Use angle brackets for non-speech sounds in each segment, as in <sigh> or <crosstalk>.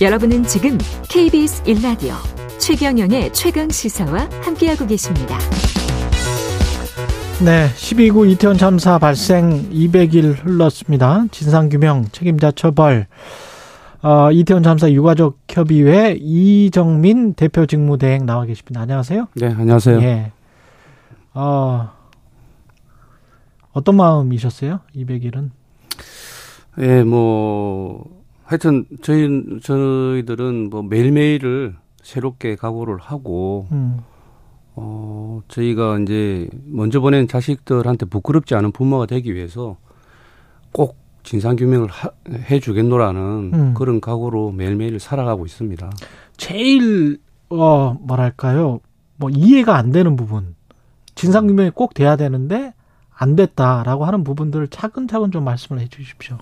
여러분은 지금 KBS 1라디오 최경영의 최강 시사와 함께하고 계십니다. 네, 12구 이태원 참사 발생 200일 흘렀습니다. 진상규명, 책임자 처벌, 어, 이태원 참사 유가족 협의회 이정민 대표 직무대행 나와 계십니다. 안녕하세요. 네, 안녕하세요. 예. 어, 어떤 마음이셨어요? 200일은? 예, 뭐, 하여튼, 저희, 저희들은 뭐 매일매일을 새롭게 각오를 하고, 음. 어, 저희가 이제 먼저 보낸 자식들한테 부끄럽지 않은 부모가 되기 위해서 꼭 진상 규명을 하, 해주겠노라는 음. 그런 각오로 매일매일 살아가고 있습니다. 제일, 어, 뭐랄까요. 뭐 이해가 안 되는 부분. 진상 규명이 꼭 돼야 되는데 안 됐다라고 하는 부분들을 차근차근 좀 말씀을 해 주십시오.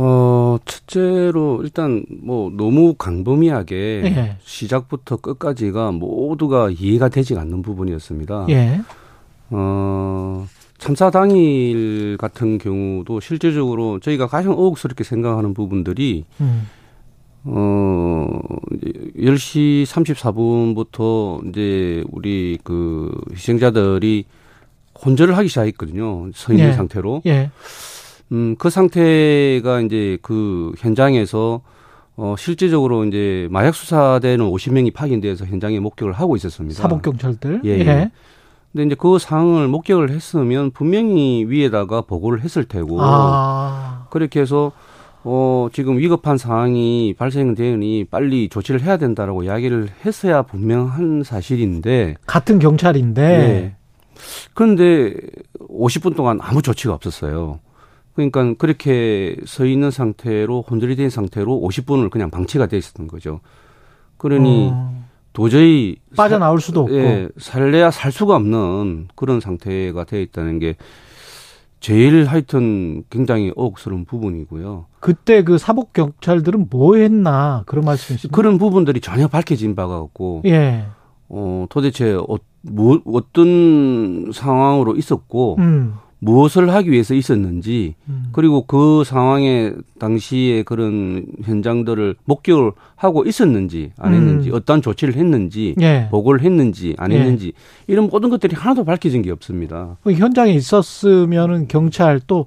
어, 첫째로 일단 뭐 너무 강범위하게 예. 시작부터 끝까지가 모두가 이해가 되지 않는 부분이었습니다. 예. 어, 참사 당일 같은 경우도 실제적으로 저희가 가장 어혹스럽게 생각하는 부분들이 음. 어, 10시 34분부터 이제 우리 그 희생자들이 혼절을 하기 시작했거든요. 서 있는 예. 상태로. 예. 음, 그 상태가 이제 그 현장에서 어, 실제적으로 이제 마약 수사대는 50명이 파견돼서 현장에 목격을 하고 있었습니다. 사복 경찰들. 예. 예. 근데 이제 그 상황을 목격을 했으면 분명히 위에다가 보고를 했을 테고 아. 그렇게 해서 어 지금 위급한 상황이 발생되니 빨리 조치를 해야 된다라고 이야기를 했어야 분명한 사실인데 같은 경찰인데 예. 그런데 50분 동안 아무 조치가 없었어요. 그러니까 그렇게 서 있는 상태로 혼절이 된 상태로 50분을 그냥 방치가 돼 있었던 거죠. 그러니 어. 도저히 빠져나올 수도 없고 예, 살래야 살 수가 없는 그런 상태가 돼 있다는 게 제일 하여튼 굉장히 어혹스러운 부분이고요. 그때 그 사복 경찰들은 뭐 했나 그런 말씀이시죠? 그런 부분들이 전혀 밝혀진 바가 없고, 예. 어 도대체 어, 뭐 어떤 상황으로 있었고, 음. 무엇을 하기 위해서 있었는지 음. 그리고 그 상황에 당시에 그런 현장들을 목격을 하고 있었는지 안 했는지 음. 어떤 조치를 했는지 예. 보고를 했는지 안 예. 했는지 예. 이런 모든 것들이 하나도 밝혀진 게 없습니다. 그 현장에 있었으면은 경찰 또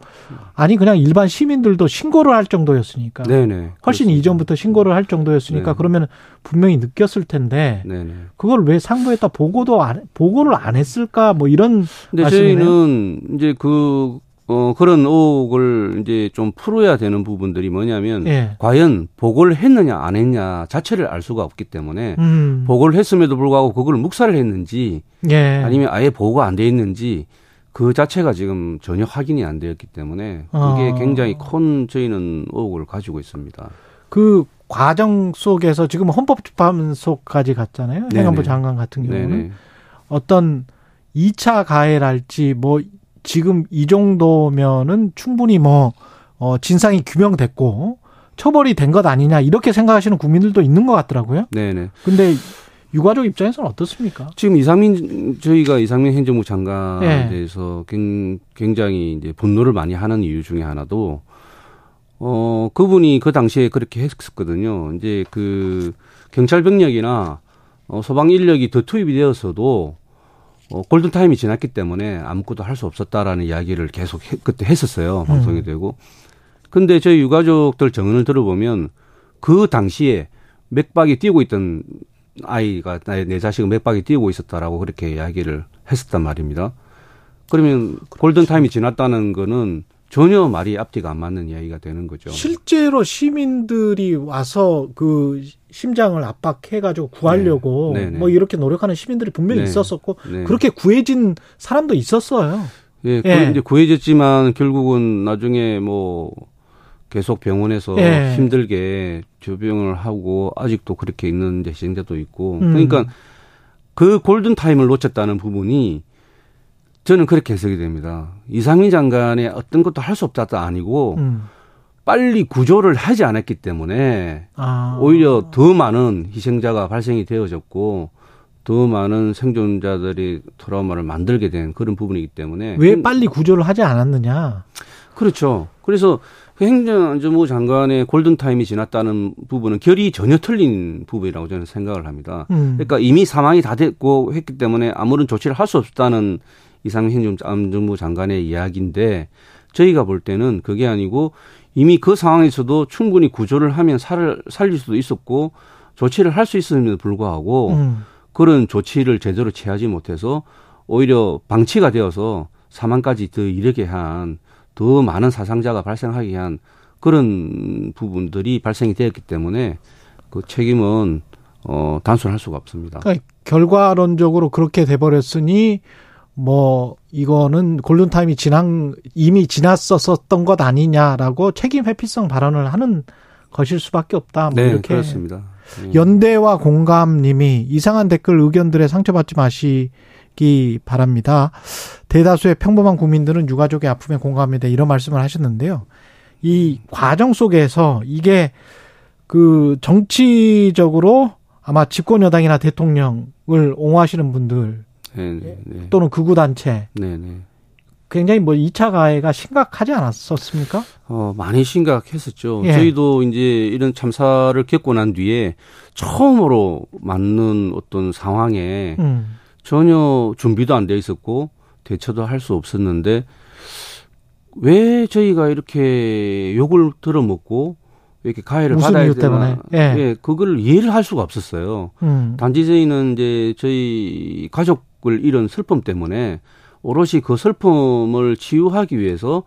아니 그냥 일반 시민들도 신고를 할 정도였으니까 네네. 훨씬 그렇습니다. 이전부터 신고를 할 정도였으니까 네. 그러면 분명히 느꼈을 텐데 네네. 그걸 왜 상부에다 보고도 안 보고를 안 했을까 뭐 이런 근데 저희는 이제 그 어, 그런 의혹을 이제 좀 풀어야 되는 부분들이 뭐냐면, 예. 과연 보고를 했느냐, 안 했냐 자체를 알 수가 없기 때문에, 음. 보고를 했음에도 불구하고 그걸 묵살을 했는지, 예. 아니면 아예 보고가 안 돼 있는지, 그 자체가 지금 전혀 확인이 안 되었기 때문에, 그게 어. 굉장히 큰 저희는 의혹을 가지고 있습니다. 그 과정 속에서 지금 헌법재판소까지 갔잖아요. 행안부 장관 같은 경우는. 네네. 어떤 2차 가해랄지 뭐 지금 이 정도면은 충분히 뭐, 어, 진상이 규명됐고, 처벌이 된 것 아니냐, 이렇게 생각하시는 국민들도 있는 것 같더라고요. 네네. 근데 유가족 입장에서는 어떻습니까? 지금 이상민, 저희가 이상민 행정부 장관에 네. 대해서 굉장히 이제 분노를 많이 하는 이유 중에 하나도, 어, 그분이 그 당시에 그렇게 했었거든요. 이제 그 경찰 병력이나 어, 소방 인력이 더 투입이 되었어도 어, 골든타임이 지났기 때문에 아무것도 할 수 없었다라는 이야기를 계속 해, 그때 했었어요. 방송이 음. 되고. 근데 저희 유가족들 정언을 들어보면 그 당시에 맥박이 뛰고 있던 아이가 내 자식은 맥박이 뛰고 있었다라고 그렇게 이야기를 했었단 말입니다. 그러면 골든타임이 지났다는 거는 전혀 말이 앞뒤가 안 맞는 이야기가 되는 거죠. 실제로 시민들이 와서 그 심장을 압박해가지고 구하려고 네. 뭐 이렇게 노력하는 시민들이 분명히 네. 있었었고 네. 그렇게 구해진 사람도 있었어요. 예, 예. 이제 구해졌지만 결국은 나중에 뭐 계속 병원에서 예. 힘들게 조병을 하고 아직도 그렇게 있는 희생자도 있고 음. 그러니까 그 골든 타임을 놓쳤다는 부분이 저는 그렇게 해석이 됩니다. 이상민 장관의 어떤 것도 할 수 없다도 아니고 음. 빨리 구조를 하지 않았기 때문에 아. 오히려 더 많은 희생자가 발생이 되어졌고 더 많은 생존자들이 트라우마를 만들게 된 그런 부분이기 때문에 왜 빨리 구조를 하지 않았느냐? 그렇죠. 그래서 그 행정안전부 장관의 골든타임이 지났다는 부분은 결이 전혀 틀린 부분이라고 저는 생각을 합니다. 음. 그러니까 이미 사망이 다 됐고 했기 때문에 아무런 조치를 할 수 없다는 이상민 행정안전부 장관의 이야기인데 저희가 볼 때는 그게 아니고 이미 그 상황에서도 충분히 구조를 하면 살, 살릴 수도 있었고 조치를 할 수 있음에도 불구하고 음. 그런 조치를 제대로 취하지 못해서 오히려 방치가 되어서 사망까지 더 이르게 한 더 많은 사상자가 발생하게 한 그런 부분들이 발생이 되었기 때문에 그 책임은 어 단순할 수가 없습니다. 그러니까 결과론적으로 그렇게 돼 버렸으니 뭐 이거는 골든타임이 지난 이미 지났었던 것 아니냐라고 책임 회피성 발언을 하는 것일 수밖에 없다. 뭐 네, 이렇게 그렇습니다. 네. 연대와 공감님이 이상한 댓글 의견들에 상처받지 마시기 바랍니다. 대다수의 평범한 국민들은 유가족의 아픔에 공감합니다. 이런 말씀을 하셨는데요. 이 과정 속에서 이게 그 정치적으로 아마 집권 여당이나 대통령을 옹호하시는 분들 네, 네, 네. 또는 극우 단체 네, 네. 굉장히 뭐 2차 가해가 심각하지 않았었습니까? 어, 많이 심각했었죠. 예. 저희도 이제 이런 참사를 겪고 난 뒤에 처음으로 맞는 어떤 상황에 음. 전혀 준비도 안 돼 있었고 대처도 할 수 없었는데 왜 저희가 이렇게 욕을 들어먹고 이렇게 가해를 받아야 되나? 예. 예, 그걸 이해를 할 수가 없었어요. 음. 단지 저희는 이제 저희 가족을 잃은 슬픔 때문에 오롯이 그 슬픔을 치유하기 위해서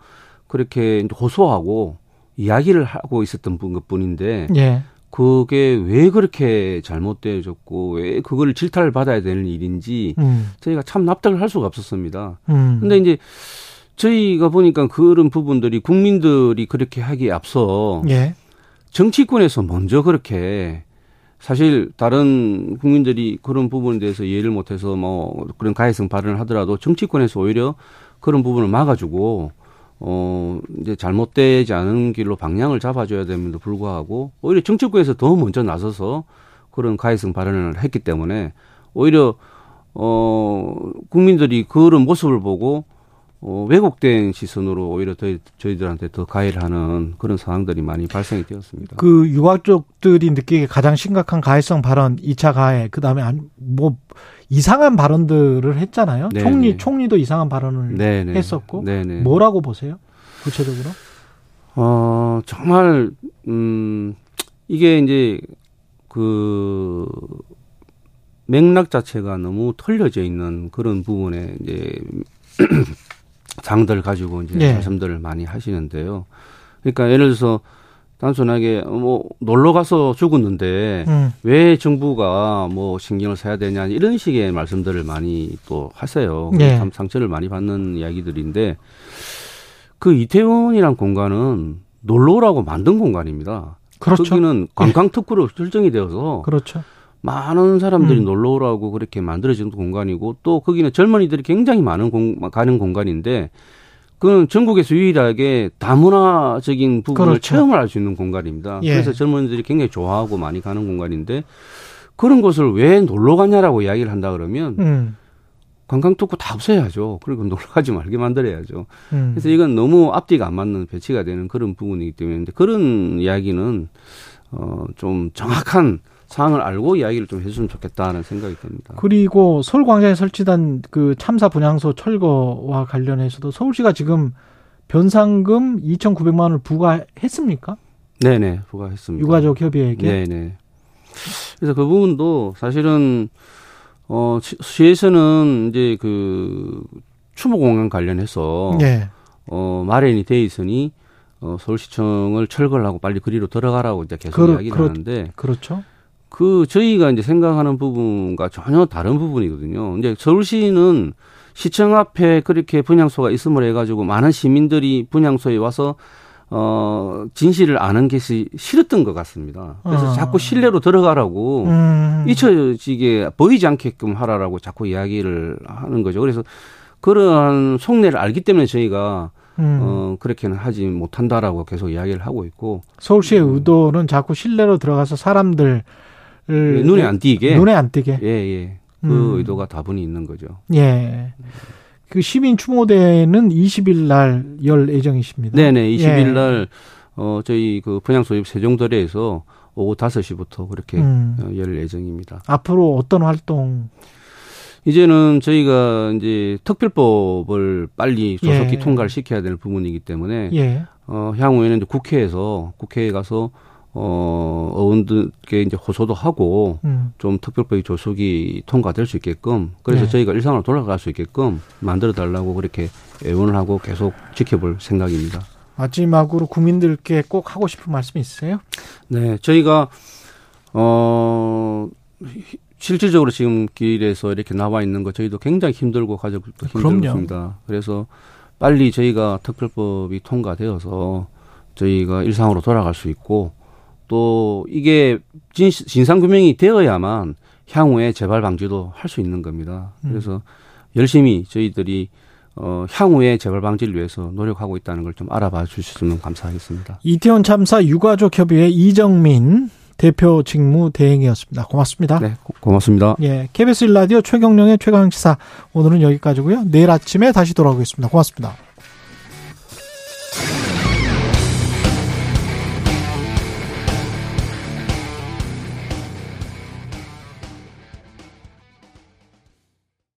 그렇게 호소하고 이야기를 하고 있었던 것뿐인데 예. 그게 왜 그렇게 잘못되어졌고 왜 그걸 질타를 받아야 되는 일인지 음. 저희가 참 납득을 할 수가 없었습니다. 음. 근데 이제 저희가 보니까 그런 부분들이 국민들이 그렇게 하기에 앞서 예. 정치권에서 먼저 그렇게 사실 다른 국민들이 그런 부분에 대해서 이해를 못해서 뭐 그런 가해성 발언을 하더라도 정치권에서 오히려 그런 부분을 막아주고 어 이제 잘못되지 않은 길로 방향을 잡아줘야 됨에도 불구하고 오히려 정치권에서 더 먼저 나서서 그런 가해성 발언을 했기 때문에 오히려 어 국민들이 그런 모습을 보고 어, 왜곡된 시선으로 오히려 더, 저희들한테 더 가해를 하는 그런 상황들이 많이 발생이 되었습니다. 그 유가족들이 느끼기에 가장 심각한 가해성 발언, 2차 가해, 그 다음에 뭐 이상한 발언들을 했잖아요. 네네. 총리, 네. 총리도 이상한 발언을 네네. 네. 했었고. 네네. 네. 뭐라고 보세요? 구체적으로? 어, 정말, 음, 이게 이제 그 맥락 자체가 너무 털려져 있는 그런 부분에 이제 장들 가지고 이제 네. 말씀들을 많이 하시는데요. 그러니까 예를 들어서 단순하게 뭐 놀러 가서 죽었는데 음. 왜 정부가 뭐 신경을 써야 되냐 이런 식의 말씀들을 많이 또 하세요. 네. 참 상처를 많이 받는 이야기들인데 그 이태원이란 공간은 놀러 오라고 만든 공간입니다. 그렇죠. 거기는 관광 특구로 설정이 되어서 그렇죠. 많은 사람들이 음. 놀러 오라고 그렇게 만들어진 공간이고 또 거기는 젊은이들이 굉장히 많은 공, 가는 공간인데 그건 전국에서 유일하게 다문화적인 부분을 그렇죠. 체험을 할 수 있는 공간입니다. 예. 그래서 젊은이들이 굉장히 좋아하고 많이 가는 공간인데 그런 곳을 왜 놀러 가냐라고 이야기를 한다 그러면 음. 관광 특구 다 없애야죠. 그리고 <laughs> 놀러 가지 말게 만들어야죠. 음. 그래서 이건 너무 앞뒤가 안 맞는 배치가 되는 그런 부분이기 때문에 그런 이야기는 어 좀 정확한 상황을 알고 이야기를 좀 해줬으면 좋겠다는 생각이 듭니다. 그리고 서울광장에 설치된 그 참사 분향소 철거와 관련해서도 서울시가 지금 변상금 2,900만 원을 부과했습니까? 네네, 부과했습니다. 유가족 협의회에게? 네네. 그래서 그 부분도 사실은, 어, 시에서는 이제 그 추모 공간 관련해서, 네. 어, 마련이 돼 있으니, 어, 서울시청을 철거를 하고 빨리 그리로 들어가라고 이제 계속 그러, 이야기를 그렇, 하는데. 그렇죠. 그 저희가 이제 생각하는 부분과 전혀 다른 부분이거든요. 이제 서울시는 시청 앞에 그렇게 분향소가 있음을 해가지고 많은 시민들이 분향소에 와서 어 진실을 아는 것이 싫었던 것 같습니다. 그래서 어. 자꾸 실내로 들어가라고 음. 잊혀지게 보이지 않게끔 하라라고 자꾸 이야기를 하는 거죠. 그래서 그러한 속내를 알기 때문에 저희가 음. 어, 그렇게는 하지 못한다라고 계속 이야기를 하고 있고. 서울시의 음. 의도는 자꾸 실내로 들어가서 사람들 예, 눈에 안 띄게. 눈에 안 띄게. 예, 예. 그 음. 의도가 다분히 있는 거죠. 예. 그 시민 추모대는 20일 날 열 예정이십니다. 네네. 20일 예. 날어 저희 그 분양 소집 세종도래에서 오후 5시부터 그렇게 음. 어, 열 예정입니다. 앞으로 어떤 활동? 이제는 저희가 이제 특별법을 빨리 조속히 예. 통과를 시켜야 되는 부분이기 때문에 예. 어 향후에는 국회에서 국회에 가서 어, 의원들께 이제 호소도 하고 음. 좀 특별법이 조속히 통과될 수 있게끔 그래서 네. 저희가 일상으로 돌아갈 수 있게끔 만들어 달라고 그렇게 애원을 하고 계속 지켜볼 생각입니다. 마지막으로 국민들께 꼭 하고 싶은 말씀 있으세요? 네, 저희가 어 실질적으로 지금 길에서 이렇게 나와 있는 거 저희도 굉장히 힘들고 가족도 힘들습니다. 그래서 빨리 저희가 특별법이 통과되어서 저희가 일상으로 돌아갈 수 있고 또 이게 진, 진상규명이 되어야만 향후에 재발 방지도 할 수 있는 겁니다. 음. 그래서 열심히 저희들이 어, 향후에 재발 방지를 위해서 노력하고 있다는 걸 좀 알아봐 주셨으면 감사하겠습니다. 이태원 참사 유가족 협의회 이정민 대표 직무 대행이었습니다. 고맙습니다. 네, 고, 맙습니다 예, KBS 일라디오 최경령의 최강시사 오늘은 여기까지고요. 내일 아침에 다시 돌아오겠습니다. 고맙습니다.